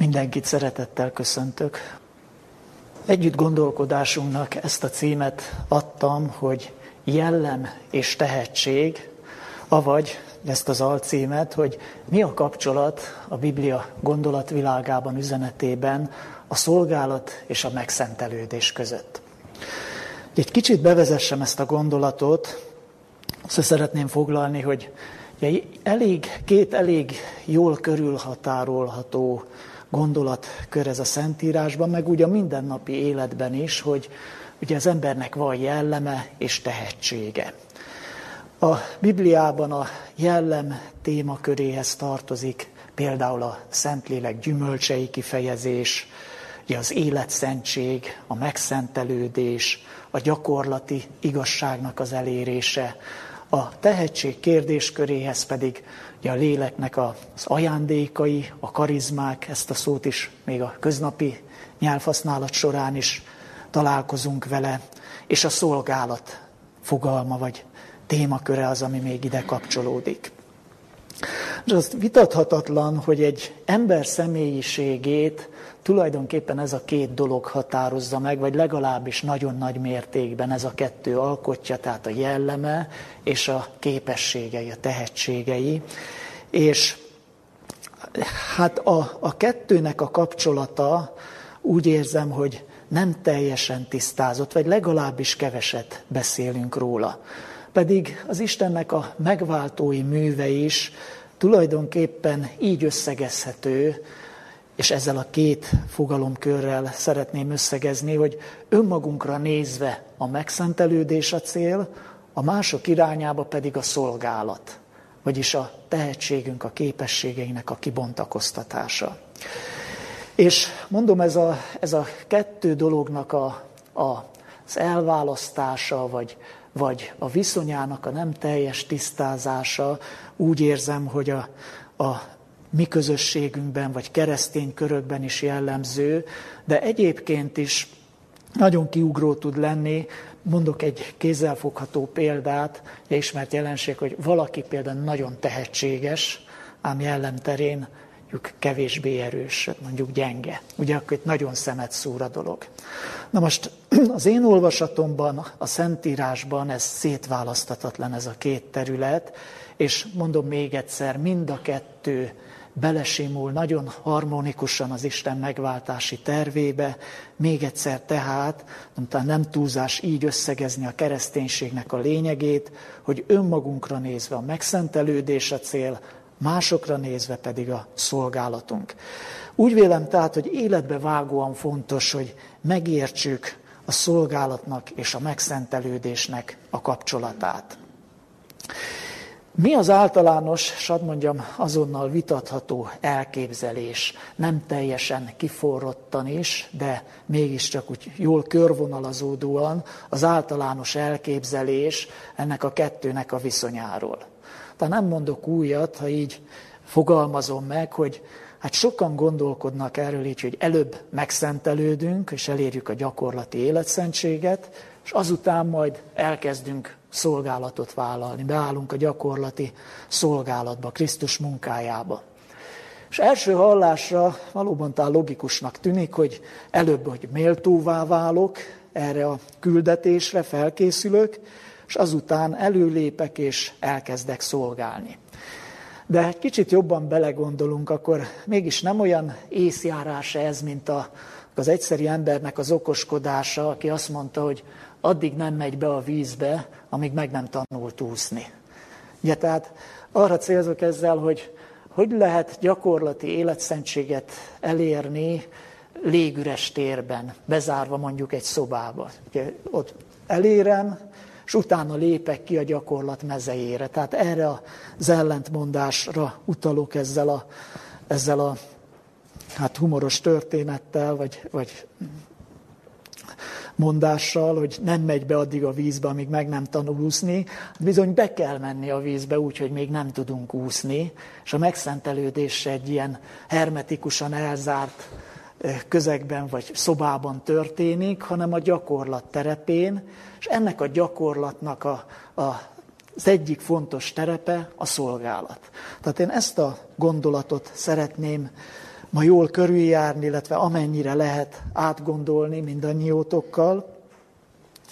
Mindenkit szeretettel köszöntök. Együtt gondolkodásunknak ezt a címet adtam, hogy jellem és tehetség, avagy ezt az alcímet, hogy mi a kapcsolat a Biblia gondolatvilágában, üzenetében a szolgálat és a megszentelődés között. Egy kicsit bevezessem ezt a gondolatot, azt szeretném foglalni, hogy elég, két elég jól körülhatárolható gondolatkör ez a Szentírásban, meg úgy a mindennapi életben is, hogy ugye az embernek van jelleme és tehetsége. A Bibliában a jellem témaköréhez tartozik például a Szentlélek gyümölcsei kifejezés, ugye az életszentség, a megszentelődés, a gyakorlati igazságnak az elérése, a tehetség kérdésköréhez pedig ugye a léleknek az ajándékai, a karizmák, ezt a szót is még a köznapi nyelvhasználat során is találkozunk vele, és a szolgálat fogalma vagy témaköre az, ami még ide kapcsolódik. És az vitathatatlan, hogy egy ember személyiségét tulajdonképpen ez a két dolog határozza meg, vagy legalábbis nagyon nagy mértékben ez a kettő alkotja, tehát a jelleme és a képességei, a tehetségei. És hát a, a kettőnek a kapcsolata úgy érzem, hogy nem teljesen tisztázott, vagy legalábbis keveset beszélünk róla. Pedig az Istennek a megváltói műve is tulajdonképpen így összegezhető, és ezzel a két fogalomkörrel szeretném összegezni, hogy önmagunkra nézve a megszentelődés a cél, a mások irányába pedig a szolgálat, vagyis a tehetségünk, a képességeinek a kibontakoztatása. És mondom, ez a, ez a kettő dolognak a, a, az elválasztása, vagy, vagy a viszonyának a nem teljes tisztázása, úgy érzem, hogy a, a mi közösségünkben, vagy keresztény körökben is jellemző, de egyébként is nagyon kiugró tud lenni. Mondok egy kézzelfogható példát, egy ismert jelenség, hogy valaki például nagyon tehetséges, ám jellemterén mondjuk kevésbé erős, mondjuk gyenge. Ugye akkor itt nagyon szemet szúr a dolog. Na most az én olvasatomban, a Szentírásban ez szétválasztatatlan ez a két terület, és mondom még egyszer, mind a kettő belesimul nagyon harmonikusan az Isten megváltási tervébe. Még egyszer tehát, nem, nem túlzás így összegezni a kereszténységnek a lényegét, hogy önmagunkra nézve a megszentelődés a cél, másokra nézve pedig a szolgálatunk. Úgy vélem tehát, hogy életbe vágóan fontos, hogy megértsük a szolgálatnak és a megszentelődésnek a kapcsolatát. Mi az általános, sad mondjam, azonnal vitatható elképzelés, nem teljesen kiforrottan is, de mégiscsak úgy jól körvonalazódóan az általános elképzelés ennek a kettőnek a viszonyáról. Tehát nem mondok újat, ha így fogalmazom meg, hogy hát sokan gondolkodnak erről így, hogy előbb megszentelődünk, és elérjük a gyakorlati életszentséget, és azután majd elkezdünk szolgálatot vállalni, beállunk a gyakorlati szolgálatba, Krisztus munkájába. És első hallásra valóban talán logikusnak tűnik, hogy előbb, hogy méltóvá válok erre a küldetésre, felkészülök, és azután előlépek és elkezdek szolgálni. De egy kicsit jobban belegondolunk, akkor mégis nem olyan észjárás ez, mint a, az egyszeri embernek az okoskodása, aki azt mondta, hogy addig nem megy be a vízbe, amíg meg nem tanult úszni. Ugye, tehát arra célzok ezzel, hogy hogy lehet gyakorlati életszentséget elérni légüres térben, bezárva mondjuk egy szobába. Ugye, ott elérem, és utána lépek ki a gyakorlat mezejére. Tehát erre az ellentmondásra utalok ezzel a, ezzel a hát humoros történettel, vagy, vagy mondással, hogy nem megy be addig a vízbe, amíg meg nem tanul úszni, bizony be kell menni a vízbe úgy, hogy még nem tudunk úszni, és a megszentelődés egy ilyen hermetikusan elzárt közegben vagy szobában történik, hanem a gyakorlat terepén, és ennek a gyakorlatnak a, a, az egyik fontos terepe a szolgálat. Tehát én ezt a gondolatot szeretném ma jól körüljárni, illetve amennyire lehet átgondolni mindannyiótokkal,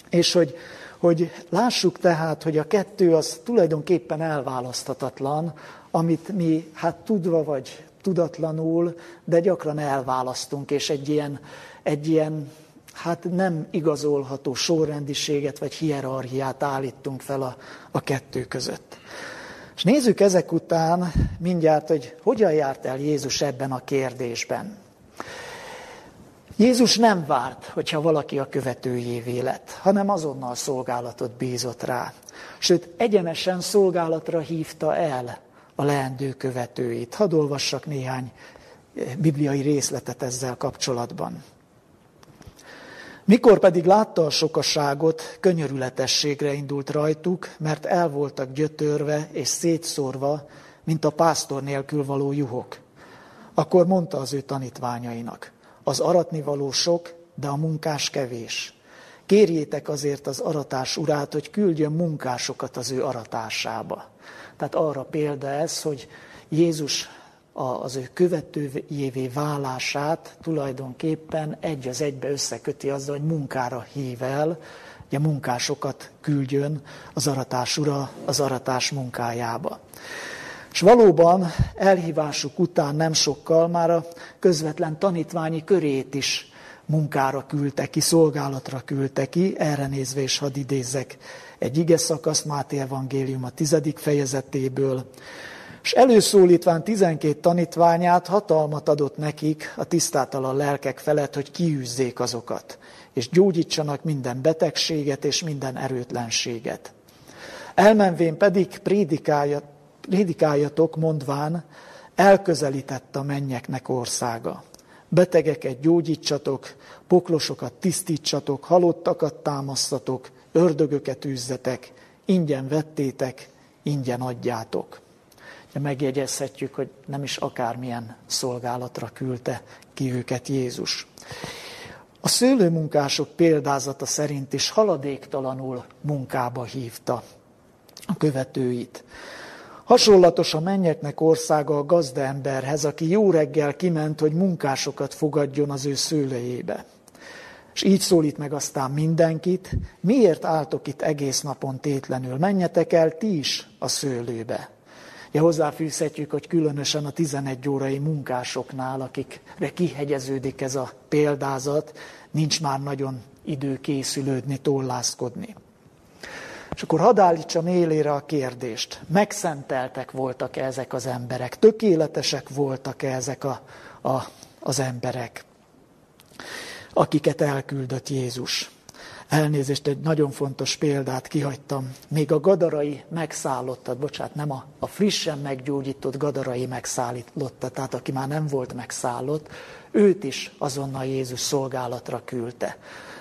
és hogy, hogy lássuk tehát, hogy a kettő az tulajdonképpen elválaszthatatlan, amit mi hát tudva vagy tudatlanul, de gyakran elválasztunk, és egy ilyen, egy ilyen hát nem igazolható sorrendiséget vagy hierarchiát állítunk fel a, a kettő között. És nézzük ezek után mindjárt, hogy hogyan járt el Jézus ebben a kérdésben. Jézus nem várt, hogyha valaki a követőjévé lett, hanem azonnal szolgálatot bízott rá. Sőt, egyenesen szolgálatra hívta el a leendő követőit. Hadd olvassak néhány eh, bibliai részletet ezzel kapcsolatban. Mikor pedig látta a sokaságot, könyörületességre indult rajtuk, mert el voltak gyötörve és szétszórva, mint a pásztor nélkül való juhok. Akkor mondta az ő tanítványainak, az aratnivaló sok, de a munkás kevés. Kérjétek azért az aratás urát, hogy küldjön munkásokat az ő aratásába. Tehát arra példa ez, hogy Jézus az ő követőjévé válását tulajdonképpen egy az egybe összeköti azzal, hogy munkára hív el, a munkásokat küldjön az aratás ura az aratás munkájába. És valóban elhívásuk után nem sokkal már a közvetlen tanítványi körét is munkára küldte ki, szolgálatra küldte ki, erre nézve is hadd idézzek egy ige szakaszt Máté Evangélium a tizedik fejezetéből, és előszólítván tizenkét tanítványát hatalmat adott nekik a tisztátalan lelkek felett, hogy kiűzzék azokat, és gyógyítsanak minden betegséget és minden erőtlenséget. Elmenvén pedig prédikáljatok, mondván, elközelített a mennyeknek országa. Betegeket gyógyítsatok, poklosokat tisztítsatok, halottakat támasztatok, ördögöket űzzetek, ingyen vettétek, ingyen adjátok. De megjegyezhetjük, hogy nem is akármilyen szolgálatra küldte ki őket Jézus. A szőlőmunkások példázata szerint is haladéktalanul munkába hívta a követőit. Hasonlatos a mennyeknek országa a gazdaemberhez, aki jó reggel kiment, hogy munkásokat fogadjon az ő szőlejébe. És így szólít meg aztán mindenkit, miért álltok itt egész napon tétlenül, menjetek el ti is a szőlőbe. Ja, hozzáfűzhetjük, hogy különösen a 11 órai munkásoknál, akikre kihegyeződik ez a példázat, nincs már nagyon idő készülődni, tollászkodni. És akkor hadd állítsam élére a kérdést. Megszenteltek voltak-e ezek az emberek? Tökéletesek voltak-e ezek a, a, az emberek, akiket elküldött Jézus? Elnézést, egy nagyon fontos példát kihagytam. Még a gadarai megszállottat, bocsánat, nem a, a frissen meggyógyított gadarai megszállottat, tehát aki már nem volt megszállott, őt is azonnal Jézus szolgálatra küldte.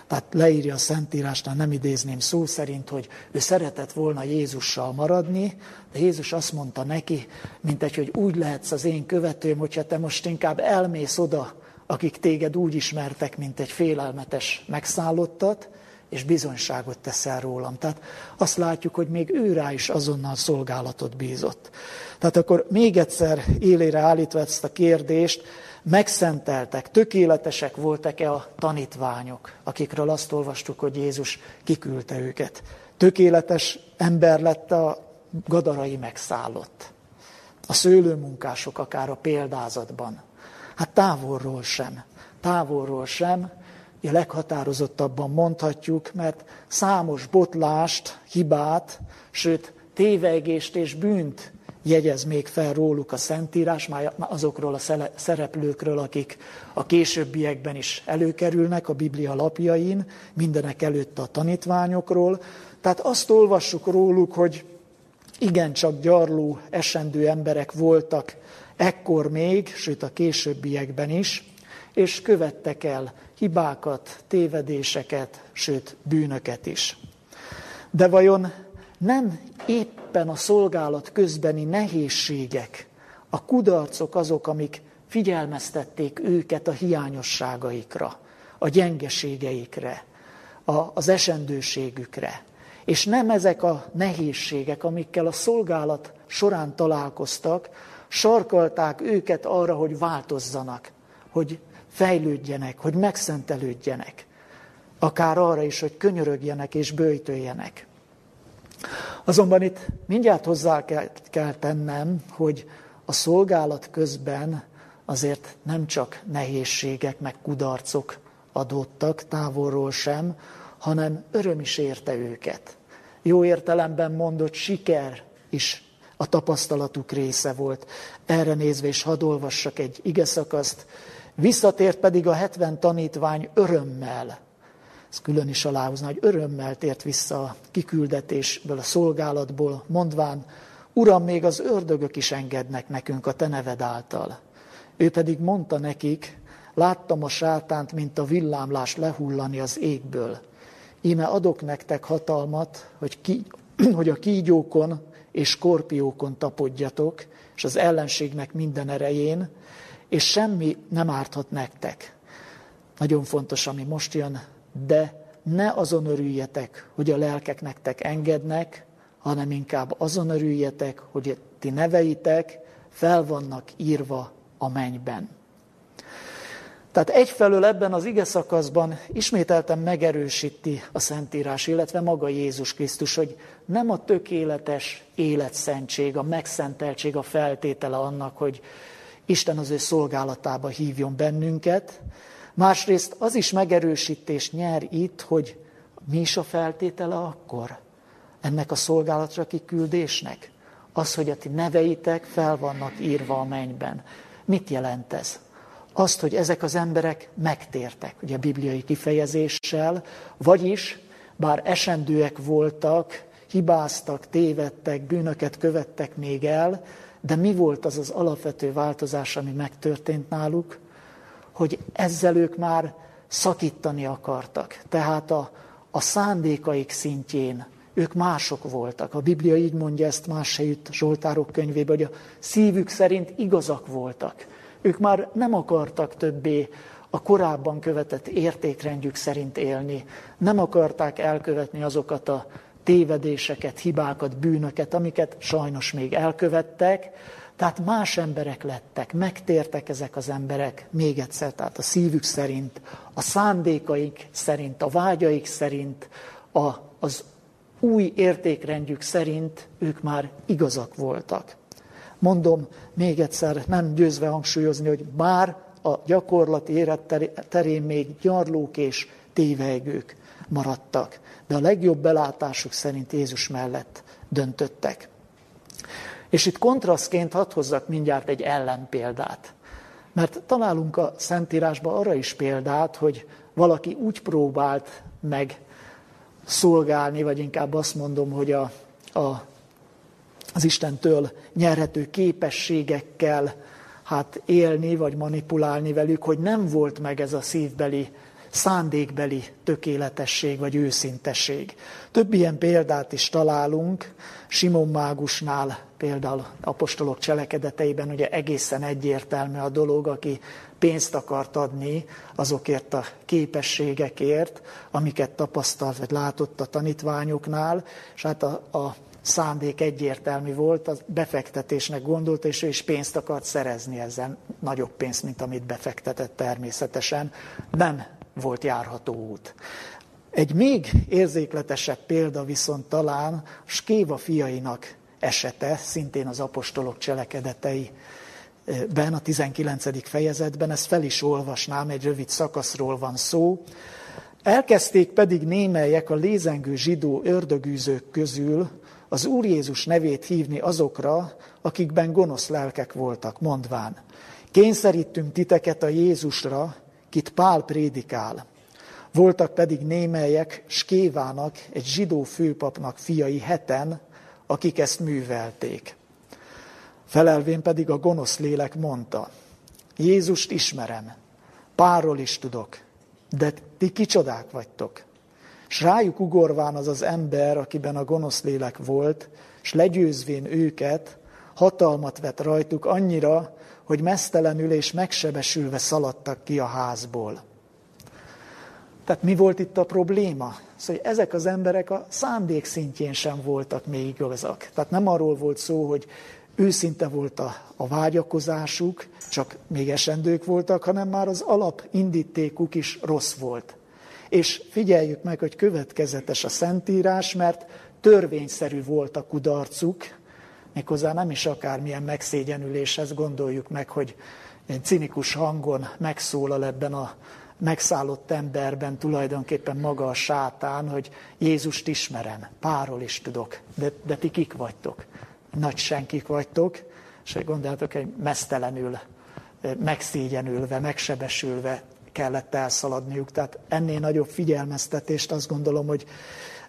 Tehát leírja a Szentírásnál, nem idézném szó szerint, hogy ő szeretett volna Jézussal maradni, de Jézus azt mondta neki, mint egy, hogy úgy lehetsz az én követőm, hogyha te most inkább elmész oda, akik téged úgy ismertek, mint egy félelmetes megszállottat, és bizonyságot teszel rólam. Tehát azt látjuk, hogy még ő rá is azonnal szolgálatot bízott. Tehát akkor még egyszer élére állítva ezt a kérdést, megszenteltek, tökéletesek voltak-e a tanítványok, akikről azt olvastuk, hogy Jézus kiküldte őket. Tökéletes ember lett a gadarai megszállott. A szőlőmunkások akár a példázatban. Hát távolról sem. Távolról sem, a leghatározottabban mondhatjuk, mert számos botlást, hibát, sőt tévegést és bűnt jegyez még fel róluk a Szentírás, már azokról a szereplőkről, akik a későbbiekben is előkerülnek a Biblia lapjain, mindenek előtt a tanítványokról. Tehát azt olvassuk róluk, hogy igencsak gyarló, esendő emberek voltak ekkor még, sőt a későbbiekben is, és követtek el hibákat, tévedéseket, sőt bűnöket is. De vajon nem éppen a szolgálat közbeni nehézségek, a kudarcok azok, amik figyelmeztették őket a hiányosságaikra, a gyengeségeikre, a, az esendőségükre. És nem ezek a nehézségek, amikkel a szolgálat során találkoztak, sarkalták őket arra, hogy változzanak, hogy fejlődjenek, hogy megszentelődjenek. Akár arra is, hogy könyörögjenek és bőjtöljenek. Azonban itt mindjárt hozzá kell, kell tennem, hogy a szolgálat közben azért nem csak nehézségek, meg kudarcok adottak távolról sem, hanem öröm is érte őket. Jó értelemben mondott siker is a tapasztalatuk része volt. Erre nézve is hadd olvassak egy ige szakaszt. Visszatért pedig a 70 tanítvány örömmel. Ez külön is aláhúzna, hogy örömmel tért vissza a kiküldetésből, a szolgálatból, mondván, Uram, még az ördögök is engednek nekünk a te neved által. Ő pedig mondta nekik, láttam a sátánt, mint a villámlás lehullani az égből. Íme adok nektek hatalmat, hogy, ki, hogy a kígyókon és skorpiókon tapodjatok, és az ellenségnek minden erején, és semmi nem árthat nektek. Nagyon fontos, ami most jön, de ne azon örüljetek, hogy a lelkek nektek engednek, hanem inkább azon örüljetek, hogy ti neveitek fel vannak írva a mennyben. Tehát egyfelől ebben az ige szakaszban ismételten megerősíti a Szentírás, illetve maga Jézus Krisztus, hogy nem a tökéletes életszentség, a megszenteltség a feltétele annak, hogy Isten az ő szolgálatába hívjon bennünket. Másrészt az is megerősítés nyer itt, hogy mi is a feltétele akkor ennek a szolgálatra kiküldésnek? Az, hogy a ti neveitek fel vannak írva a mennyben. Mit jelent ez? Azt, hogy ezek az emberek megtértek, ugye a bibliai kifejezéssel, vagyis, bár esendőek voltak, hibáztak, tévedtek, bűnöket követtek még el, de mi volt az az alapvető változás, ami megtörtént náluk? Hogy ezzel ők már szakítani akartak. Tehát a, a szándékaik szintjén ők mások voltak. A Biblia így mondja ezt más helyütt Zsoltárok könyvében, hogy a szívük szerint igazak voltak. Ők már nem akartak többé a korábban követett értékrendjük szerint élni. Nem akarták elkövetni azokat a tévedéseket, hibákat, bűnöket, amiket sajnos még elkövettek, tehát más emberek lettek, megtértek ezek az emberek, még egyszer, tehát a szívük szerint, a szándékaik szerint, a vágyaik szerint, a, az új értékrendjük szerint ők már igazak voltak. Mondom még egyszer, nem győzve hangsúlyozni, hogy bár a gyakorlati élet terén még gyarlók és tévejgők maradtak, de a legjobb belátásuk szerint Jézus mellett döntöttek. És itt kontrasztként hadd hozzak mindjárt egy ellenpéldát. Mert találunk a Szentírásban arra is példát, hogy valaki úgy próbált meg szolgálni, vagy inkább azt mondom, hogy a, a, az Istentől nyerhető képességekkel hát élni, vagy manipulálni velük, hogy nem volt meg ez a szívbeli, szándékbeli tökéletesség, vagy őszintesség. Több ilyen példát is találunk, Simon Mágusnál például apostolok cselekedeteiben ugye egészen egyértelmű a dolog, aki pénzt akart adni azokért a képességekért, amiket tapasztalt vagy látott a tanítványoknál, és hát a, a szándék egyértelmű volt, a befektetésnek gondolt, és ő is pénzt akart szerezni ezzel, nagyobb pénzt, mint amit befektetett természetesen. Nem volt járható út. Egy még érzékletesebb példa viszont talán Skéva fiainak esete, szintén az apostolok cselekedetei ben, a 19. fejezetben, ezt fel is olvasnám, egy rövid szakaszról van szó. Elkezdték pedig némelyek a lézengő zsidó ördögűzők közül az Úr Jézus nevét hívni azokra, akikben gonosz lelkek voltak, mondván, kényszerítünk titeket a Jézusra, kit Pál prédikál. Voltak pedig némelyek Skévának, egy zsidó főpapnak fiai heten, akik ezt művelték. Felelvén pedig a gonosz lélek mondta, Jézust ismerem, párról is tudok, de ti kicsodák vagytok. S rájuk ugorván az az ember, akiben a gonosz lélek volt, s legyőzvén őket, hatalmat vett rajtuk annyira, hogy mesztelenül és megsebesülve szaladtak ki a házból. Tehát mi volt itt a probléma? Szóval, hogy ezek az emberek a szándék szintjén sem voltak még igazak. Tehát nem arról volt szó, hogy őszinte volt a, a vágyakozásuk, csak még esendők voltak, hanem már az alapindítékuk is rossz volt. És figyeljük meg, hogy következetes a Szentírás, mert törvényszerű volt a kudarcuk, méghozzá nem is akármilyen megszégyenüléshez gondoljuk meg, hogy egy cinikus hangon megszólal ebben a megszállott emberben tulajdonképpen maga a sátán, hogy Jézust ismerem, párról is tudok, de, de ti kik vagytok? Nagy senkik vagytok, és gondoljátok, hogy mesztelenül, megszégyenülve, megsebesülve kellett elszaladniuk. Tehát ennél nagyobb figyelmeztetést azt gondolom, hogy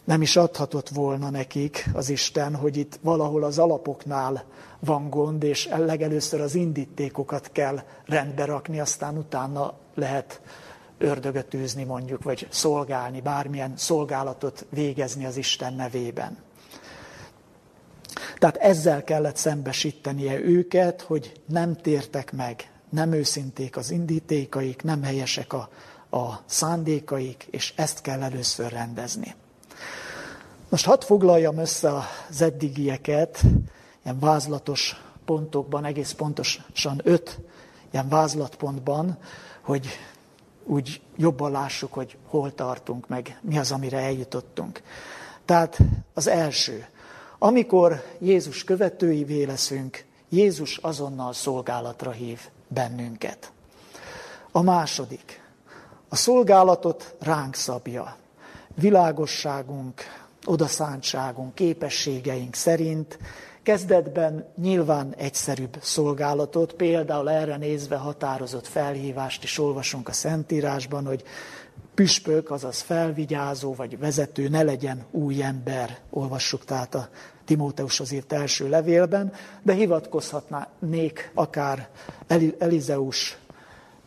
nem is adhatott volna nekik az Isten, hogy itt valahol az alapoknál van gond, és legelőször az indítékokat kell rendbe rakni, aztán utána lehet ördögöt űzni mondjuk, vagy szolgálni, bármilyen szolgálatot végezni az Isten nevében. Tehát ezzel kellett szembesítenie őket, hogy nem tértek meg, nem őszinték az indítékaik, nem helyesek a, a szándékaik, és ezt kell először rendezni. Most hadd foglaljam össze az eddigieket, ilyen vázlatos pontokban, egész pontosan öt ilyen vázlatpontban, hogy úgy jobban lássuk, hogy hol tartunk, meg mi az, amire eljutottunk. Tehát az első, amikor Jézus követőivé leszünk, Jézus azonnal szolgálatra hív bennünket. A második, a szolgálatot ránk szabja. Világosságunk, odaszántságunk, képességeink szerint. Kezdetben nyilván egyszerűbb szolgálatot, például erre nézve határozott felhívást is olvasunk a Szentírásban, hogy püspök, azaz felvigyázó vagy vezető ne legyen új ember, olvassuk tehát a Timóteushoz írt első levélben, de hivatkozhatnék akár Elizeus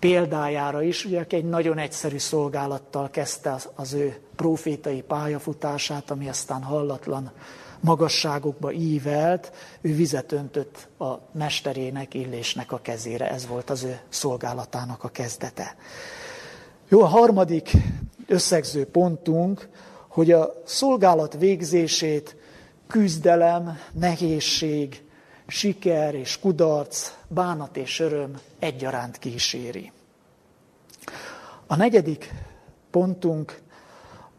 példájára is, ugye, aki egy nagyon egyszerű szolgálattal kezdte az, ő profétai pályafutását, ami aztán hallatlan magasságokba ívelt, ő vizet öntött a mesterének, illésnek a kezére. Ez volt az ő szolgálatának a kezdete. Jó, a harmadik összegző pontunk, hogy a szolgálat végzését küzdelem, nehézség, siker és kudarc, bánat és öröm egyaránt kíséri. A negyedik pontunk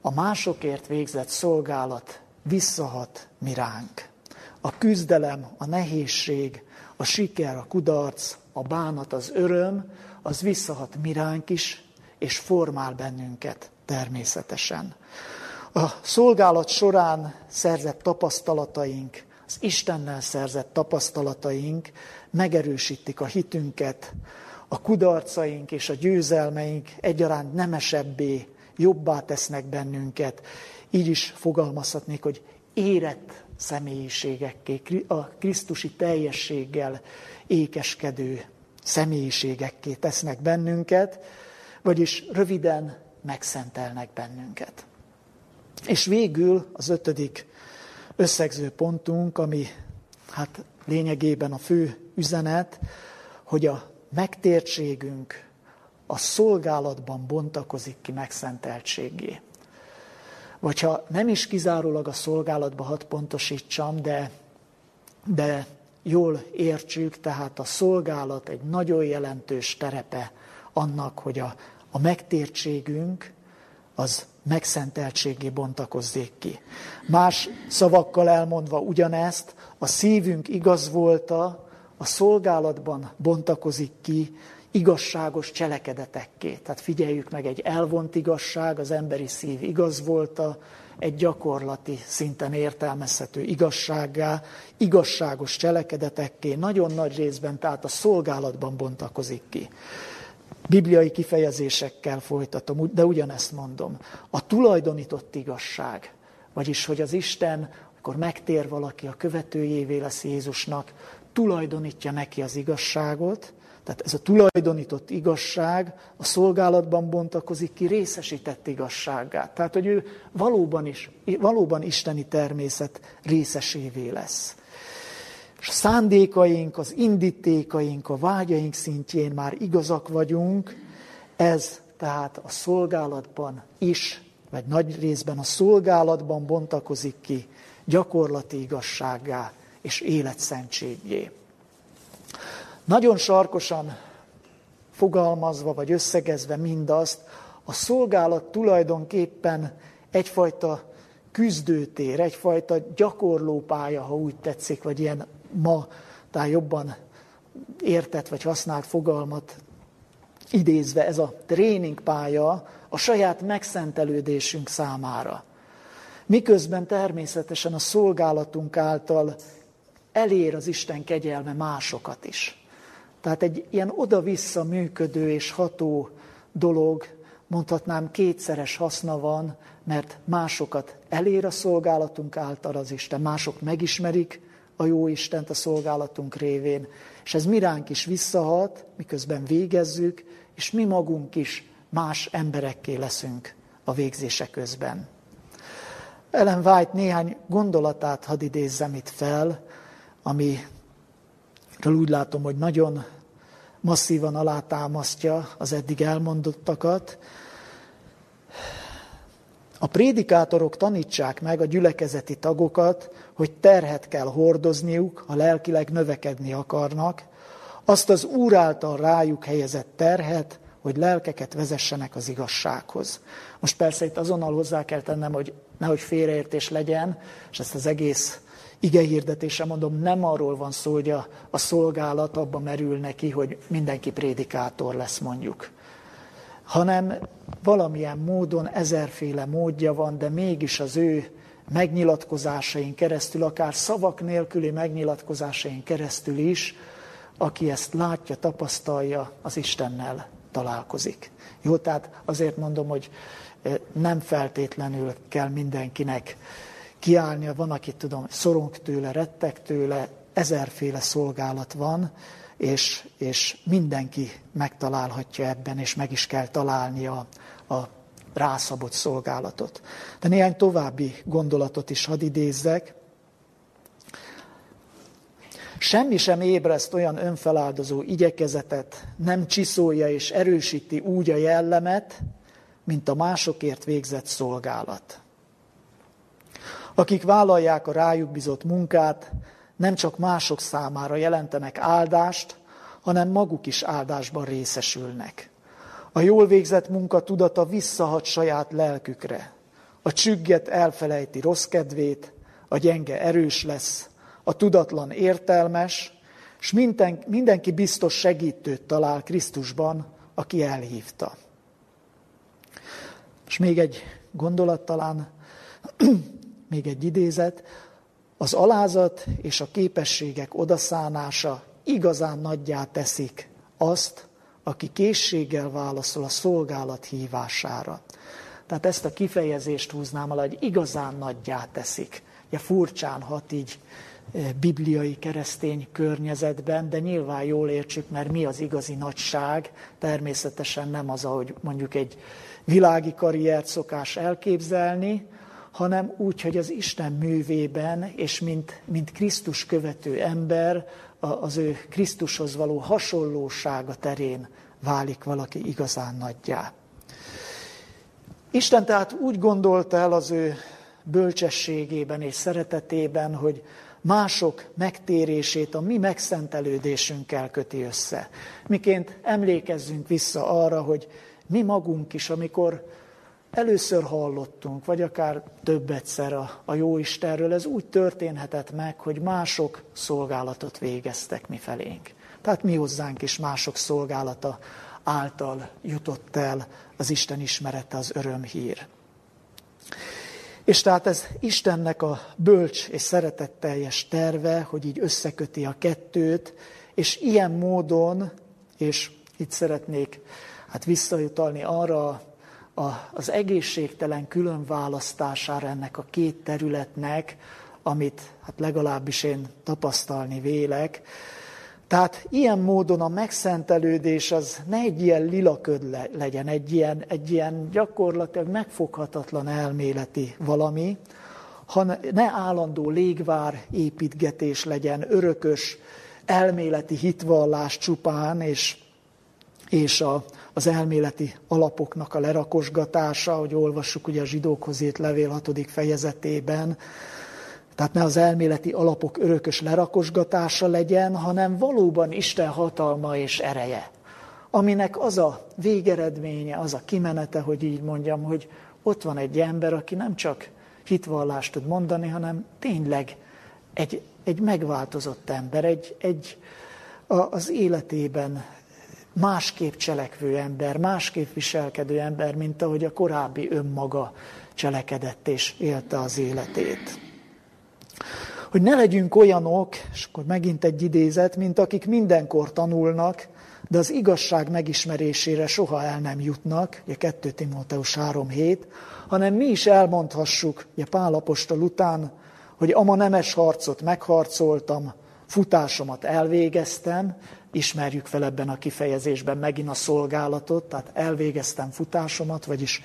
a másokért végzett szolgálat visszahat mi ránk. A küzdelem, a nehézség, a siker, a kudarc, a bánat, az öröm, az visszahat mi ránk is, és formál bennünket természetesen. A szolgálat során szerzett tapasztalataink, az Istennel szerzett tapasztalataink megerősítik a hitünket, a kudarcaink és a győzelmeink egyaránt nemesebbé, jobbá tesznek bennünket. Így is fogalmazhatnék, hogy érett személyiségekké, a Krisztusi teljességgel ékeskedő személyiségekké tesznek bennünket, vagyis röviden megszentelnek bennünket. És végül az ötödik összegző pontunk, ami hát lényegében a fő üzenet, hogy a megtértségünk a szolgálatban bontakozik ki megszenteltségé. Vagy ha nem is kizárólag a szolgálatba hat pontosítsam, de, de jól értsük, tehát a szolgálat egy nagyon jelentős terepe annak, hogy a, a megtértségünk az megszenteltségé bontakozzék ki. Más szavakkal elmondva ugyanezt, a szívünk igaz volta, a szolgálatban bontakozik ki igazságos cselekedetekké. Tehát figyeljük meg, egy elvont igazság, az emberi szív igaz volta, egy gyakorlati szinten értelmezhető igazsággá, igazságos cselekedetekké, nagyon nagy részben, tehát a szolgálatban bontakozik ki bibliai kifejezésekkel folytatom, de ugyanezt mondom. A tulajdonított igazság, vagyis hogy az Isten, amikor megtér valaki, a követőjévé lesz Jézusnak, tulajdonítja neki az igazságot, tehát ez a tulajdonított igazság a szolgálatban bontakozik ki részesített igazságát. Tehát, hogy ő valóban is, valóban isteni természet részesévé lesz. És a szándékaink, az indítékaink, a vágyaink szintjén már igazak vagyunk, ez tehát a szolgálatban is, vagy nagy részben a szolgálatban bontakozik ki gyakorlati igazsággá, és életszentségjé. Nagyon sarkosan fogalmazva vagy összegezve mindazt, a szolgálat tulajdonképpen egyfajta küzdőtér, egyfajta gyakorlópálya, ha úgy tetszik, vagy ilyen ma, tehát jobban értett vagy használt fogalmat idézve, ez a tréningpálya a saját megszentelődésünk számára. Miközben természetesen a szolgálatunk által elér az Isten kegyelme másokat is. Tehát egy ilyen oda-vissza működő és ható dolog, mondhatnám kétszeres haszna van, mert másokat elér a szolgálatunk által az Isten, mások megismerik a jó Istent a szolgálatunk révén, és ez miránk is visszahat, miközben végezzük, és mi magunk is más emberekké leszünk a végzése közben. Ellen White néhány gondolatát hadd idézzem itt fel, amiről úgy látom, hogy nagyon masszívan alátámasztja az eddig elmondottakat. A prédikátorok tanítsák meg a gyülekezeti tagokat, hogy terhet kell hordozniuk, ha lelkileg növekedni akarnak, azt az Úr által rájuk helyezett terhet, hogy lelkeket vezessenek az igazsághoz. Most persze itt azonnal hozzá kell tennem, hogy nehogy félreértés legyen, és ezt az egész igehirdetése mondom, nem arról van szó, hogy a, a szolgálat abba merül neki, hogy mindenki prédikátor lesz mondjuk, hanem valamilyen módon ezerféle módja van, de mégis az ő megnyilatkozásain keresztül, akár szavak nélküli megnyilatkozásain keresztül is, aki ezt látja, tapasztalja, az Istennel találkozik. Jó, tehát azért mondom, hogy nem feltétlenül kell mindenkinek kiállnia, van, aki tudom, szorong tőle, rettek tőle, ezerféle szolgálat van, és, és mindenki megtalálhatja ebben, és meg is kell találnia a, a rászabott szolgálatot. De néhány további gondolatot is hadd idézzek. Semmi sem ébreszt olyan önfeláldozó igyekezetet, nem csiszolja és erősíti úgy a jellemet, mint a másokért végzett szolgálat. Akik vállalják a rájuk bizott munkát, nem csak mások számára jelentenek áldást, hanem maguk is áldásban részesülnek. A jól végzett munka tudata visszahat saját lelkükre. A csügget elfelejti rossz kedvét, a gyenge erős lesz, a tudatlan értelmes, és minden, mindenki biztos segítőt talál Krisztusban, aki elhívta. És még egy gondolat talán, még egy idézet, az alázat és a képességek odaszánása igazán nagyjá teszik azt, aki készséggel válaszol a szolgálat hívására. Tehát ezt a kifejezést húznám alá, hogy igazán nagyjá teszik. Ja, furcsán hat így bibliai keresztény környezetben, de nyilván jól értsük, mert mi az igazi nagyság, természetesen nem az, ahogy mondjuk egy világi karriert szokás elképzelni, hanem úgy, hogy az Isten művében, és mint, mint Krisztus követő ember, az ő Krisztushoz való hasonlósága terén válik valaki igazán nagyjá. Isten tehát úgy gondolta el az ő bölcsességében és szeretetében, hogy mások megtérését a mi megszentelődésünkkel köti össze. Miként emlékezzünk vissza arra, hogy mi magunk is, amikor először hallottunk, vagy akár több egyszer a, a jó Istenről, ez úgy történhetett meg, hogy mások szolgálatot végeztek mi felénk. Tehát mi hozzánk is mások szolgálata által jutott el az Isten ismerete, az örömhír. És tehát ez Istennek a bölcs és szeretetteljes terve, hogy így összeköti a kettőt, és ilyen módon, és itt szeretnék hát visszajutalni arra a, az egészségtelen különválasztására ennek a két területnek, amit hát legalábbis én tapasztalni vélek, tehát ilyen módon a megszentelődés az ne egy ilyen lilaköd legyen, egy ilyen, egy ilyen gyakorlatilag megfoghatatlan elméleti valami, hanem ne állandó légvár építgetés legyen, örökös elméleti hitvallás csupán, és, és a, az elméleti alapoknak a lerakosgatása, hogy olvassuk ugye a zsidókhoz írt levél 6. fejezetében, Tehát ne az elméleti alapok örökös lerakosgatása legyen, hanem valóban Isten hatalma és ereje, aminek az a végeredménye, az a kimenete, hogy így mondjam, hogy ott van egy ember, aki nem csak hitvallást tud mondani, hanem tényleg egy, egy megváltozott ember, egy, egy az életében másképp cselekvő ember, másképp viselkedő ember, mint ahogy a korábbi önmaga cselekedett és élte az életét. Hogy ne legyünk olyanok, és akkor megint egy idézet, mint akik mindenkor tanulnak, de az igazság megismerésére soha el nem jutnak, ugye 2 Timóteus 3.7, hanem mi is elmondhassuk, ugye Pál apostol után, hogy ama nemes harcot megharcoltam, futásomat elvégeztem, ismerjük fel ebben a kifejezésben megint a szolgálatot, tehát elvégeztem futásomat, vagyis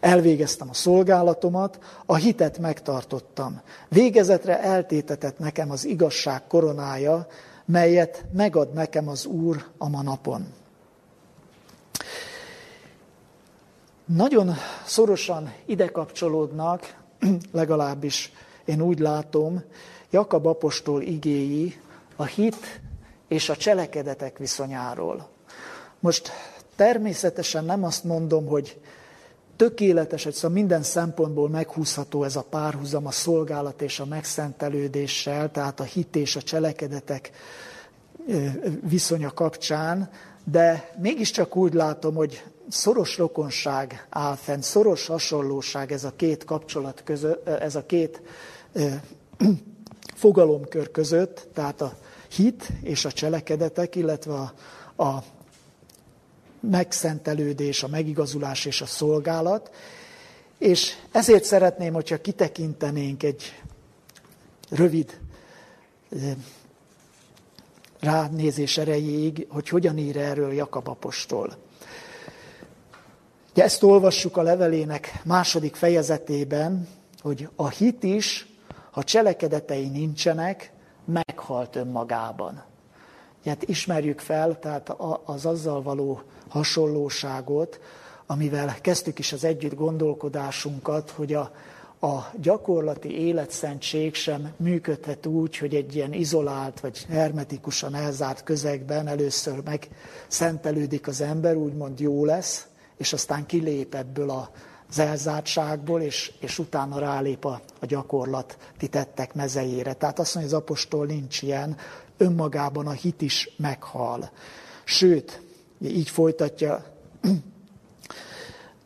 elvégeztem a szolgálatomat, a hitet megtartottam. Végezetre eltétetett nekem az igazság koronája, melyet megad nekem az Úr a manapon. Nagyon szorosan ide kapcsolódnak, legalábbis én úgy látom, Jakab apostol igéi a hit és a cselekedetek viszonyáról. Most természetesen nem azt mondom, hogy tökéletes, hogy szóval minden szempontból meghúzható ez a párhuzam a szolgálat és a megszentelődéssel, tehát a hit és a cselekedetek viszonya kapcsán, de mégiscsak úgy látom, hogy szoros rokonság áll fenn, szoros hasonlóság ez a két kapcsolat között, ez a két fogalomkör között, tehát a hit és a cselekedetek, illetve a, a megszentelődés, a megigazulás és a szolgálat. És ezért szeretném, hogyha kitekintenénk egy rövid ránézés erejéig, hogy hogyan ír erről Jakab apostol. Ugye ezt olvassuk a levelének második fejezetében, hogy a hit is, ha cselekedetei nincsenek, meghalt önmagában. Hát ismerjük fel, tehát az azzal való hasonlóságot, amivel kezdtük is az együtt gondolkodásunkat, hogy a, a gyakorlati életszentség sem működhet úgy, hogy egy ilyen izolált vagy hermetikusan elzárt közegben először megszentelődik az ember, úgymond jó lesz, és aztán kilép ebből az elzártságból, és, és utána rálép a, a gyakorlat tettek mezejére. Tehát azt mondja, az apostol nincs ilyen, önmagában a hit is meghal. Sőt, így folytatja,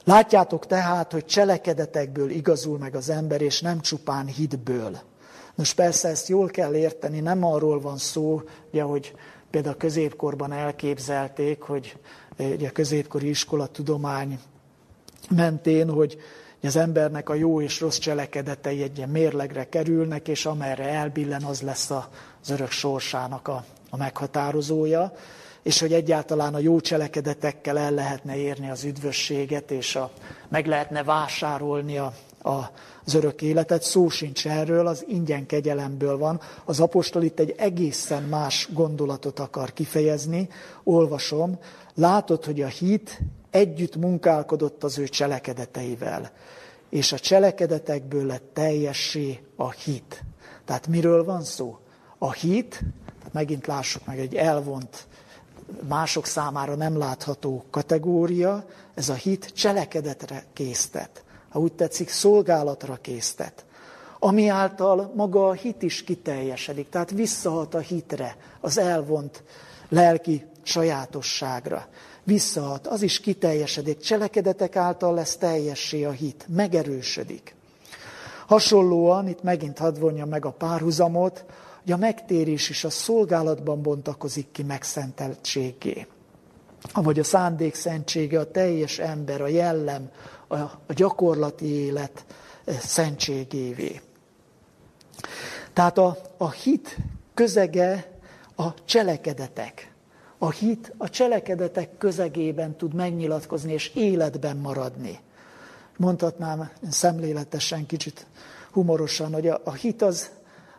Látjátok tehát, hogy cselekedetekből igazul meg az ember, és nem csupán hitből. Nos persze ezt jól kell érteni, nem arról van szó, ugye, hogy például a középkorban elképzelték, hogy ugye, a középkori iskola tudomány mentén, hogy az embernek a jó és rossz cselekedetei egy ilyen mérlegre kerülnek, és amerre elbillen, az lesz az örök sorsának a, a meghatározója és hogy egyáltalán a jó cselekedetekkel el lehetne érni az üdvösséget, és a, meg lehetne vásárolni a, a, az örök életet. Szó sincs erről, az ingyen kegyelemből van. Az apostol itt egy egészen más gondolatot akar kifejezni. Olvasom, látod, hogy a hit együtt munkálkodott az ő cselekedeteivel, és a cselekedetekből lett teljessé a hit. Tehát miről van szó? A hit, megint lássuk meg egy elvont mások számára nem látható kategória, ez a hit cselekedetre késztet. Ha úgy tetszik, szolgálatra késztet. Ami által maga a hit is kiteljesedik, tehát visszahat a hitre, az elvont lelki sajátosságra. Visszahat, az is kiteljesedik, cselekedetek által lesz teljessé a hit, megerősödik. Hasonlóan, itt megint hadd vonja meg a párhuzamot, hogy a megtérés is a szolgálatban bontakozik ki megszenteltségé. Vagy a szándék szentsége, a teljes ember, a jellem, a, a gyakorlati élet eh, szentségévé. Tehát a, a hit közege a cselekedetek. A hit a cselekedetek közegében tud megnyilatkozni és életben maradni. Mondhatnám szemléletesen, kicsit humorosan, hogy a, a hit az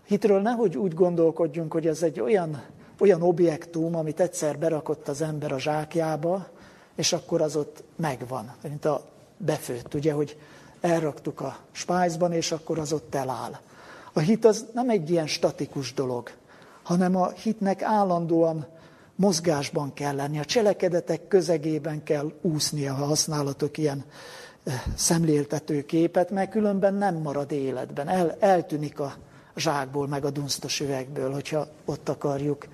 Hitről nehogy úgy gondolkodjunk, hogy ez egy olyan, olyan objektum, amit egyszer berakott az ember a zsákjába, és akkor az ott megvan, mint a befőtt, ugye, hogy elraktuk a spájzban, és akkor az ott eláll. A hit az nem egy ilyen statikus dolog, hanem a hitnek állandóan mozgásban kell lenni, a cselekedetek közegében kell úsznia, ha használatok ilyen eh, szemléltető képet, mert különben nem marad életben, El, eltűnik a zsákból, meg a dunsztos üvegből, hogyha ott akarjuk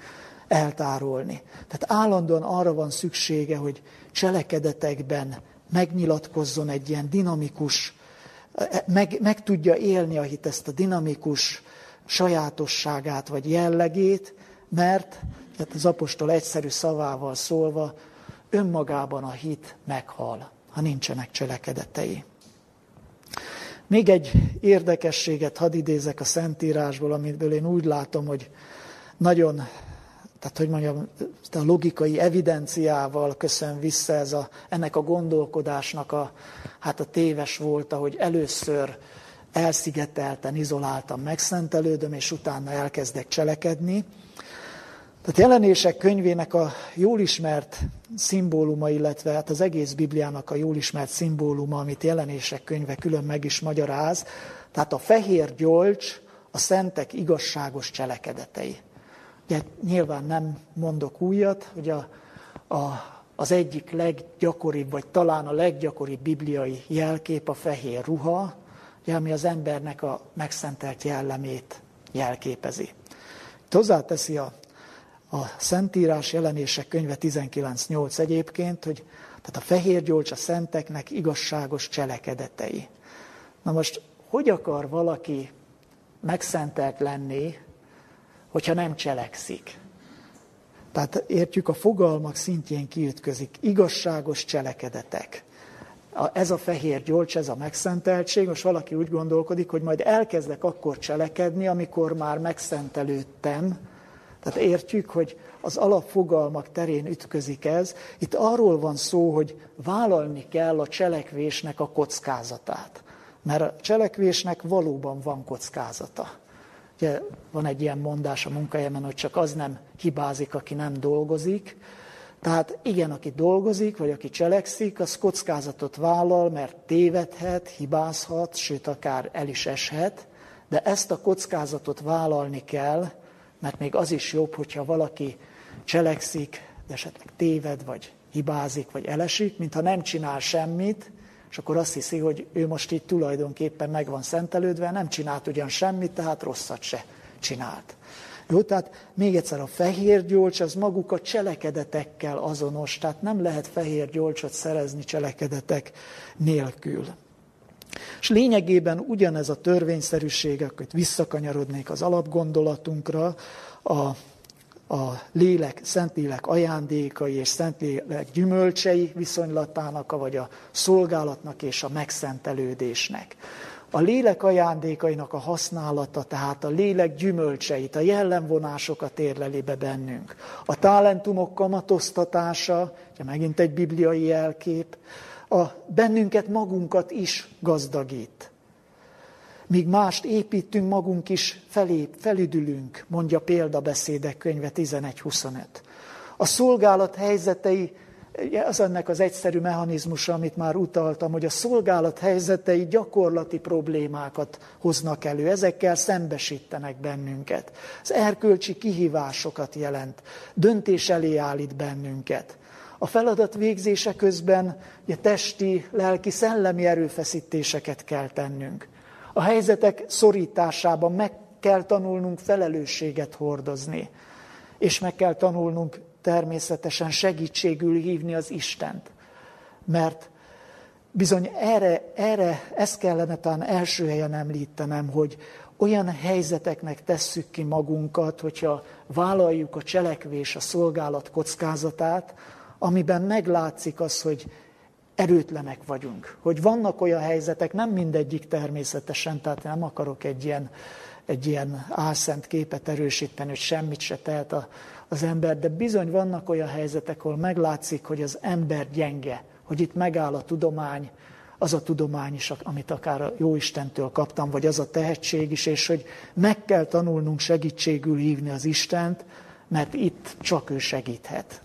eltárolni. Tehát állandóan arra van szüksége, hogy cselekedetekben megnyilatkozzon egy ilyen dinamikus, meg, meg tudja élni a hit ezt a dinamikus sajátosságát vagy jellegét, mert tehát az apostol egyszerű szavával szólva, önmagában a hit meghal, ha nincsenek cselekedetei. Még egy érdekességet hadd idézek a Szentírásból, amiből én úgy látom, hogy nagyon tehát hogy mondjam, a logikai evidenciával köszön vissza ez a, ennek a gondolkodásnak a, hát a téves volt, hogy először elszigetelten, izoláltan megszentelődöm, és utána elkezdek cselekedni. Tehát jelenések könyvének a jól ismert szimbóluma, illetve hát az egész Bibliának a jól ismert szimbóluma, amit jelenések könyve külön meg is magyaráz, tehát a fehér gyolcs a szentek igazságos cselekedetei. Ugye nyilván nem mondok újat, hogy a, a, az egyik leggyakoribb, vagy talán a leggyakoribb bibliai jelkép a fehér ruha, ugye, ami az embernek a megszentelt jellemét jelképezi. Itt hozzáteszi a, a Szentírás jelenések könyve 19.8 egyébként, hogy tehát a fehér gyolcs a szenteknek igazságos cselekedetei. Na most, hogy akar valaki megszentelt lenni, hogyha nem cselekszik. Tehát értjük, a fogalmak szintjén kiütközik. Igazságos cselekedetek. Ez a fehér gyolcs, ez a megszenteltség, most valaki úgy gondolkodik, hogy majd elkezdek akkor cselekedni, amikor már megszentelődtem. Tehát értjük, hogy az alapfogalmak terén ütközik ez. Itt arról van szó, hogy vállalni kell a cselekvésnek a kockázatát. Mert a cselekvésnek valóban van kockázata. Ugye van egy ilyen mondás a munkahelyemen, hogy csak az nem hibázik, aki nem dolgozik. Tehát igen, aki dolgozik, vagy aki cselekszik, az kockázatot vállal, mert tévedhet, hibázhat, sőt akár el is eshet, de ezt a kockázatot vállalni kell, mert még az is jobb, hogyha valaki cselekszik, de esetleg téved, vagy hibázik, vagy elesik, mintha nem csinál semmit, és akkor azt hiszi, hogy ő most itt tulajdonképpen meg van szentelődve, nem csinált ugyan semmit, tehát rosszat se csinált. Jó, tehát még egyszer a fehér gyolcs az maguk a cselekedetekkel azonos, tehát nem lehet fehér gyolcsot szerezni cselekedetek nélkül. És lényegében ugyanez a törvényszerűség, akkor visszakanyarodnék az alapgondolatunkra, a a lélek, szentlélek ajándékai és szentlélek gyümölcsei viszonylatának, vagy a szolgálatnak és a megszentelődésnek. A lélek ajándékainak a használata, tehát a lélek gyümölcseit, a jellemvonásokat érleli be bennünk. A talentumok kamatoztatása, ugye megint egy bibliai jelkép, a bennünket magunkat is gazdagít. Míg mást építünk, magunk is felé, felüdülünk, mondja példabeszédek könyve 11.25. A szolgálat helyzetei, az ennek az egyszerű mechanizmusa, amit már utaltam, hogy a szolgálat helyzetei gyakorlati problémákat hoznak elő, ezekkel szembesítenek bennünket. Az erkölcsi kihívásokat jelent, döntés elé állít bennünket. A feladat végzése közben ugye, testi, lelki, szellemi erőfeszítéseket kell tennünk. A helyzetek szorításában meg kell tanulnunk felelősséget hordozni, és meg kell tanulnunk természetesen segítségül hívni az Istent. Mert bizony erre, erre ezt kellene talán első helyen említenem, hogy olyan helyzeteknek tesszük ki magunkat, hogyha vállaljuk a cselekvés, a szolgálat kockázatát, amiben meglátszik az, hogy erőtlenek vagyunk. Hogy vannak olyan helyzetek, nem mindegyik természetesen, tehát nem akarok egy ilyen, egy ilyen álszent képet erősíteni, hogy semmit se tehet a, az ember, de bizony vannak olyan helyzetek, ahol meglátszik, hogy az ember gyenge, hogy itt megáll a tudomány, az a tudomány is, amit akár a Jóistentől kaptam, vagy az a tehetség is, és hogy meg kell tanulnunk segítségül hívni az Istent, mert itt csak ő segíthet.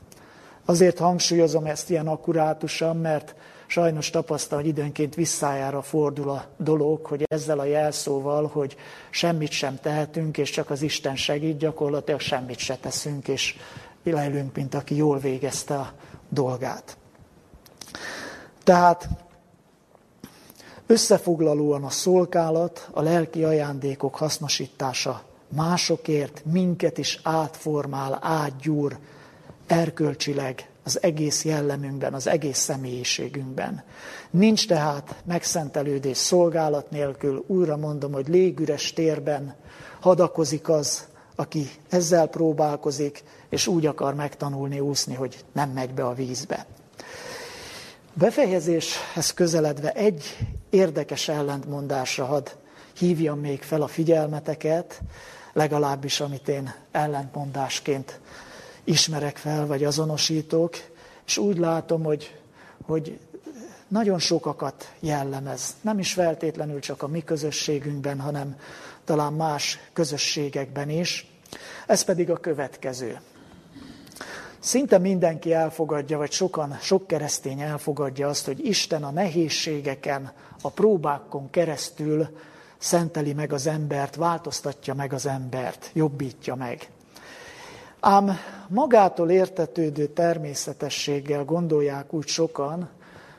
Azért hangsúlyozom ezt ilyen akkurátusan, mert sajnos tapasztal, hogy időnként visszájára fordul a dolog, hogy ezzel a jelszóval, hogy semmit sem tehetünk, és csak az Isten segít, gyakorlatilag semmit se teszünk, és leülünk, mint aki jól végezte a dolgát. Tehát összefoglalóan a szolgálat, a lelki ajándékok hasznosítása másokért minket is átformál, átgyúr erkölcsileg az egész jellemünkben, az egész személyiségünkben. Nincs tehát megszentelődés szolgálat nélkül, újra mondom, hogy légüres térben hadakozik az, aki ezzel próbálkozik, és úgy akar megtanulni úszni, hogy nem megy be a vízbe. Befejezéshez közeledve egy érdekes ellentmondásra had hívjam még fel a figyelmeteket, legalábbis amit én ellentmondásként ismerek fel, vagy azonosítok, és úgy látom, hogy, hogy nagyon sokakat jellemez. Nem is feltétlenül csak a mi közösségünkben, hanem talán más közösségekben is. Ez pedig a következő. Szinte mindenki elfogadja, vagy sokan, sok keresztény elfogadja azt, hogy Isten a nehézségeken, a próbákon keresztül szenteli meg az embert, változtatja meg az embert, jobbítja meg. Ám magától értetődő természetességgel gondolják úgy sokan,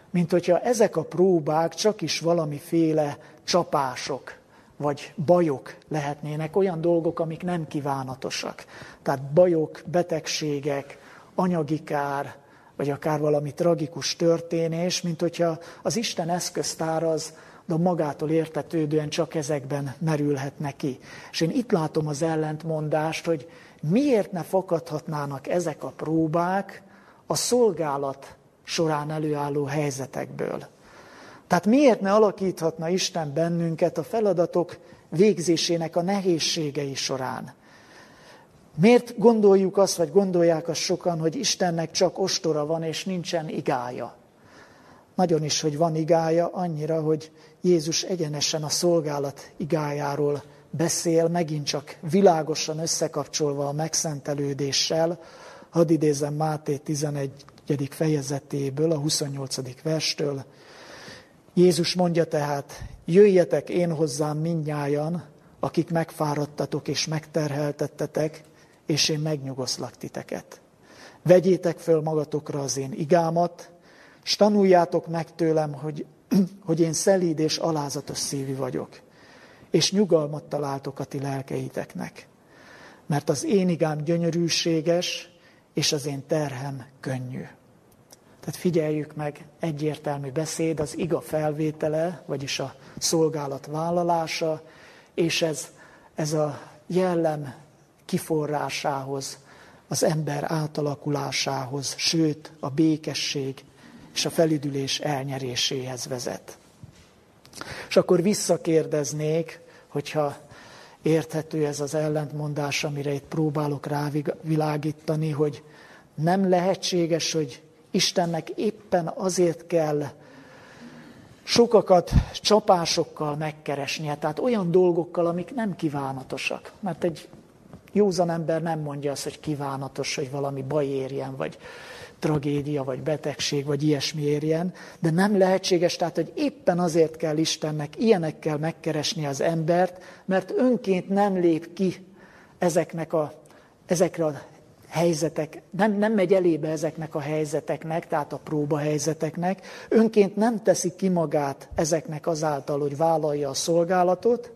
mint hogyha ezek a próbák csak is valamiféle csapások, vagy bajok lehetnének, olyan dolgok, amik nem kívánatosak. Tehát bajok, betegségek, anyagi kár, vagy akár valami tragikus történés, mint hogyha az Isten eszköztár az de magától értetődően csak ezekben merülhet ki. És én itt látom az ellentmondást, hogy miért ne fakadhatnának ezek a próbák a szolgálat során előálló helyzetekből. Tehát miért ne alakíthatna Isten bennünket a feladatok végzésének a nehézségei során? Miért gondoljuk azt, vagy gondolják azt sokan, hogy Istennek csak ostora van, és nincsen igája? Nagyon is, hogy van igája, annyira, hogy Jézus egyenesen a szolgálat igájáról beszél, megint csak világosan összekapcsolva a megszentelődéssel. Hadd idézem Máté 11. fejezetéből, a 28. verstől. Jézus mondja tehát, jöjjetek én hozzám mindnyájan, akik megfáradtatok és megterheltettetek, és én megnyugoszlak titeket. Vegyétek föl magatokra az én igámat, és tanuljátok meg tőlem, hogy, hogy én szelíd és alázatos szívű vagyok, és nyugalmat találtok a ti lelkeiteknek. Mert az én igám gyönyörűséges, és az én terhem könnyű. Tehát figyeljük meg, egyértelmű beszéd, az iga felvétele, vagyis a szolgálat vállalása, és ez, ez a jellem kiforrásához, az ember átalakulásához, sőt a békesség és a felüdülés elnyeréséhez vezet. És akkor visszakérdeznék, hogyha érthető ez az ellentmondás, amire itt próbálok rávilágítani, hogy nem lehetséges, hogy Istennek éppen azért kell sokakat csapásokkal megkeresnie, tehát olyan dolgokkal, amik nem kívánatosak. Mert egy józan ember nem mondja azt, hogy kívánatos, hogy valami baj érjen, vagy tragédia, vagy betegség, vagy ilyesmi érjen, de nem lehetséges, tehát, hogy éppen azért kell Istennek ilyenekkel megkeresni az embert, mert önként nem lép ki ezeknek a, ezekre a helyzetek, nem, nem megy elébe ezeknek a helyzeteknek, tehát a próbahelyzeteknek, önként nem teszi ki magát ezeknek azáltal, hogy vállalja a szolgálatot,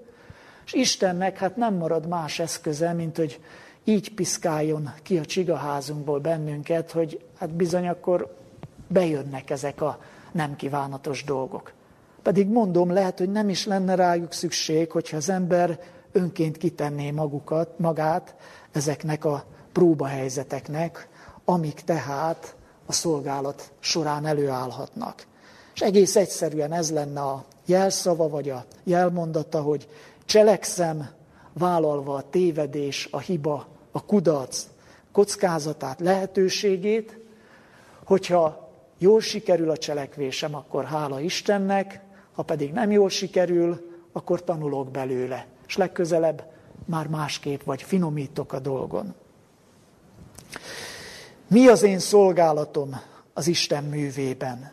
és Istennek hát nem marad más eszköze, mint hogy így piszkáljon ki a csigaházunkból bennünket, hogy hát bizony akkor bejönnek ezek a nem kívánatos dolgok. Pedig mondom, lehet, hogy nem is lenne rájuk szükség, hogyha az ember önként kitenné magukat, magát ezeknek a próbahelyzeteknek, amik tehát a szolgálat során előállhatnak. És egész egyszerűen ez lenne a jelszava, vagy a jelmondata, hogy cselekszem, vállalva a tévedés, a hiba, a kudarc kockázatát, lehetőségét, hogyha jól sikerül a cselekvésem, akkor hála Istennek, ha pedig nem jól sikerül, akkor tanulok belőle, és legközelebb már másképp vagy finomítok a dolgon. Mi az én szolgálatom az Isten művében?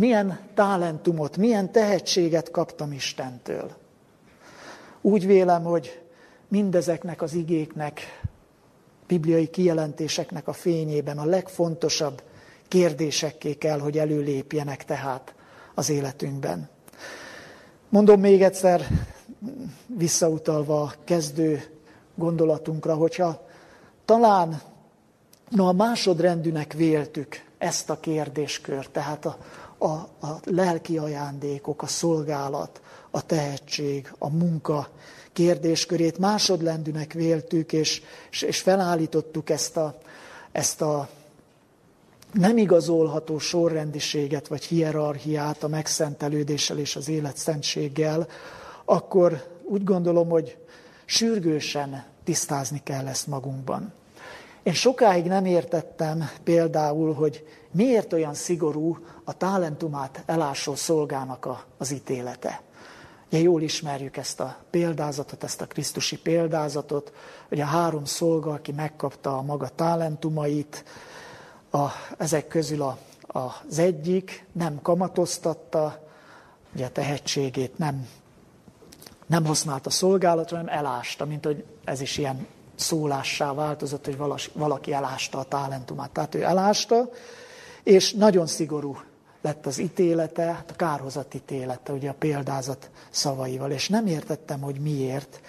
milyen talentumot, milyen tehetséget kaptam Istentől. Úgy vélem, hogy mindezeknek az igéknek, bibliai kijelentéseknek a fényében a legfontosabb kérdésekké kell, hogy előlépjenek tehát az életünkben. Mondom még egyszer, visszautalva a kezdő gondolatunkra, hogyha talán na, a másodrendűnek véltük ezt a kérdéskört, tehát a, a, a lelki ajándékok, a szolgálat, a tehetség, a munka kérdéskörét másodlendűnek véltük, és, és felállítottuk ezt a, ezt a nem igazolható sorrendiséget vagy hierarchiát a megszentelődéssel és az életszentséggel, akkor úgy gondolom, hogy sürgősen tisztázni kell ezt magunkban. Én sokáig nem értettem például, hogy miért olyan szigorú a talentumát elásó szolgának a, az ítélete. Ugye jól ismerjük ezt a példázatot, ezt a Krisztusi példázatot, hogy a három szolga, aki megkapta a maga talentumait, a, ezek közül a, az egyik nem kamatoztatta, ugye a tehetségét nem, nem használta szolgálatra, hanem elásta, mint hogy ez is ilyen szólássá változott, hogy valaki elásta a talentumát. Tehát ő elásta, és nagyon szigorú lett az ítélete, hát a kárhozat ítélete, ugye a példázat szavaival, és nem értettem, hogy miért,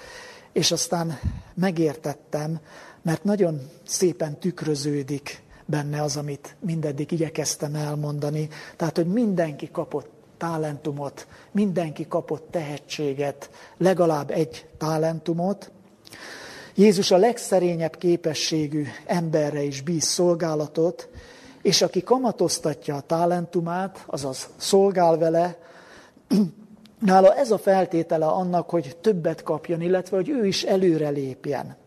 és aztán megértettem, mert nagyon szépen tükröződik benne az, amit mindeddig igyekeztem elmondani. Tehát, hogy mindenki kapott talentumot, mindenki kapott tehetséget, legalább egy talentumot. Jézus a legszerényebb képességű emberre is bíz szolgálatot, és aki kamatoztatja a talentumát, azaz szolgál vele, nála ez a feltétele annak, hogy többet kapjon, illetve hogy ő is előre lépjen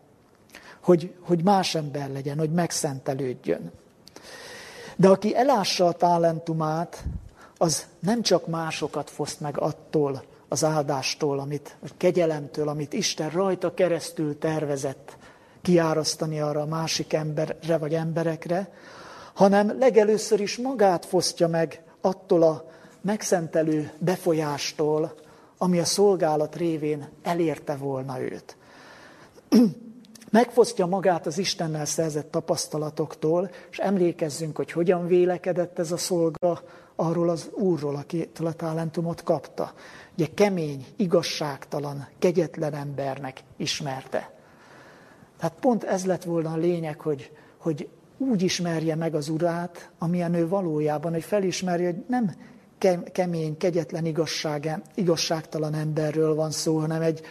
hogy, hogy más ember legyen, hogy megszentelődjön. De aki elássa a talentumát, az nem csak másokat foszt meg attól az áldástól, amit, vagy kegyelemtől, amit Isten rajta keresztül tervezett kiárasztani arra a másik emberre vagy emberekre, hanem legelőször is magát fosztja meg attól a megszentelő befolyástól, ami a szolgálat révén elérte volna őt. Megfosztja magát az Istennel szerzett tapasztalatoktól, és emlékezzünk, hogy hogyan vélekedett ez a szolga arról az úrról, akitől a talentumot kapta. Ugye kemény, igazságtalan, kegyetlen embernek ismerte. Tehát pont ez lett volna a lényeg, hogy, hogy úgy ismerje meg az urát, amilyen ő valójában, hogy felismerje, hogy nem kemény, kegyetlen, igazság, igazságtalan emberről van szó, hanem egy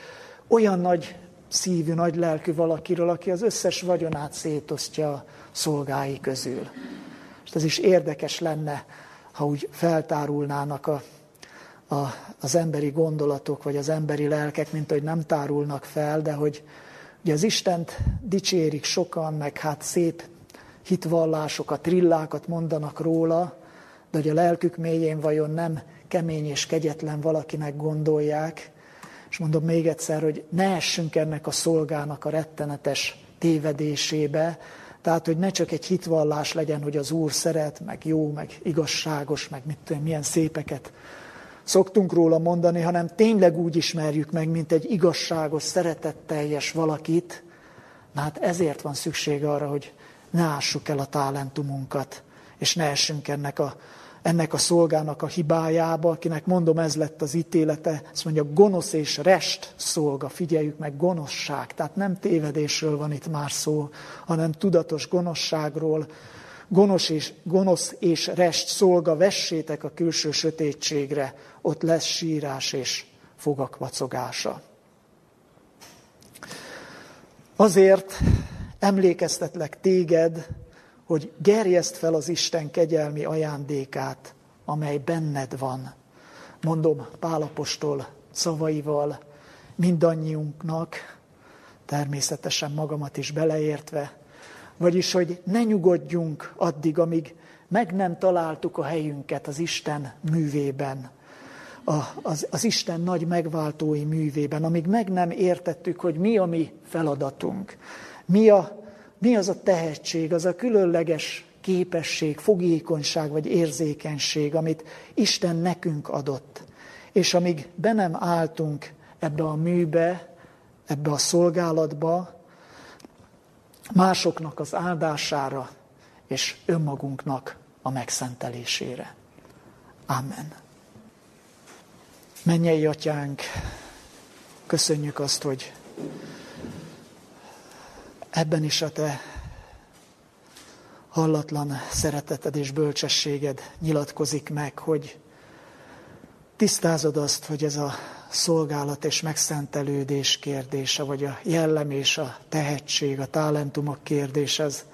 olyan nagy szívű, nagy lelkű valakiről, aki az összes vagyonát szétosztja a szolgái közül. És ez is érdekes lenne, ha úgy feltárulnának a, a, az emberi gondolatok, vagy az emberi lelkek, mint hogy nem tárulnak fel, de hogy ugye az Istent dicsérik sokan, meg hát szép hitvallásokat, trillákat mondanak róla, de hogy a lelkük mélyén vajon nem kemény és kegyetlen valakinek gondolják, és mondom még egyszer, hogy ne essünk ennek a szolgának a rettenetes tévedésébe, tehát, hogy ne csak egy hitvallás legyen, hogy az Úr szeret, meg jó, meg igazságos, meg mit tudom, milyen szépeket szoktunk róla mondani, hanem tényleg úgy ismerjük meg, mint egy igazságos, szeretetteljes valakit. Na hát ezért van szükség arra, hogy ne ássuk el a talentumunkat, és ne essünk ennek a ennek a szolgának a hibájába, akinek mondom, ez lett az ítélete, azt mondja, gonosz és rest szolga, figyeljük meg, gonoszság, tehát nem tévedésről van itt már szó, hanem tudatos gonoszságról, gonosz és, gonosz és rest szolga, vessétek a külső sötétségre, ott lesz sírás és fogak vacogása. Azért emlékeztetlek téged, hogy gerjeszt fel az Isten kegyelmi ajándékát, amely benned van. Mondom Pálapostól szavaival mindannyiunknak, természetesen magamat is beleértve, vagyis, hogy ne nyugodjunk addig, amíg meg nem találtuk a helyünket az Isten művében, a, az, az Isten nagy megváltói művében, amíg meg nem értettük, hogy mi a mi feladatunk, mi a mi az a tehetség, az a különleges képesség, fogékonyság vagy érzékenység, amit Isten nekünk adott. És amíg be nem álltunk ebbe a műbe, ebbe a szolgálatba, másoknak az áldására és önmagunknak a megszentelésére. Amen. Mennyei atyánk, köszönjük azt, hogy ebben is a te hallatlan szereteted és bölcsességed nyilatkozik meg, hogy tisztázod azt, hogy ez a szolgálat és megszentelődés kérdése, vagy a jellem és a tehetség, a talentumok kérdése, ez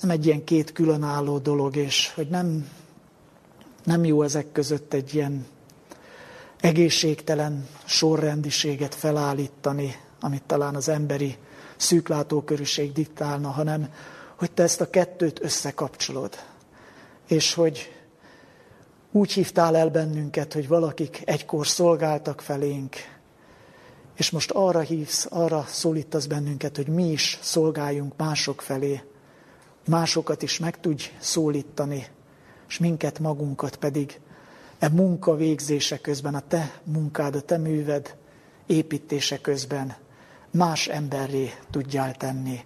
nem egy ilyen két különálló dolog, és hogy nem, nem jó ezek között egy ilyen egészségtelen sorrendiséget felállítani, amit talán az emberi szűklátókörűség diktálna, hanem hogy te ezt a kettőt összekapcsolod. És hogy úgy hívtál el bennünket, hogy valakik egykor szolgáltak felénk, és most arra hívsz, arra szólítasz bennünket, hogy mi is szolgáljunk mások felé, másokat is meg tudj szólítani, és minket magunkat pedig e munka végzése közben, a te munkád, a te műved építése közben más emberré tudjál tenni,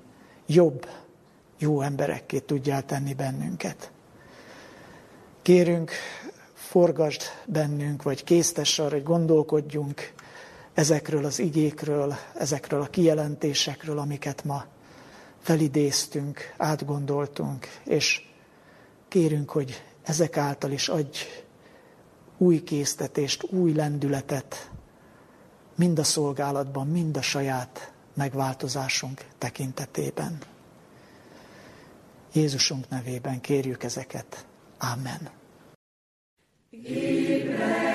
jobb, jó emberekké tudjál tenni bennünket. Kérünk, forgasd bennünk, vagy késztess arra, hogy gondolkodjunk ezekről az igékről, ezekről a kijelentésekről, amiket ma felidéztünk, átgondoltunk, és kérünk, hogy ezek által is adj új késztetést, új lendületet, mind a szolgálatban, mind a saját megváltozásunk tekintetében. Jézusunk nevében kérjük ezeket. Amen. Amen.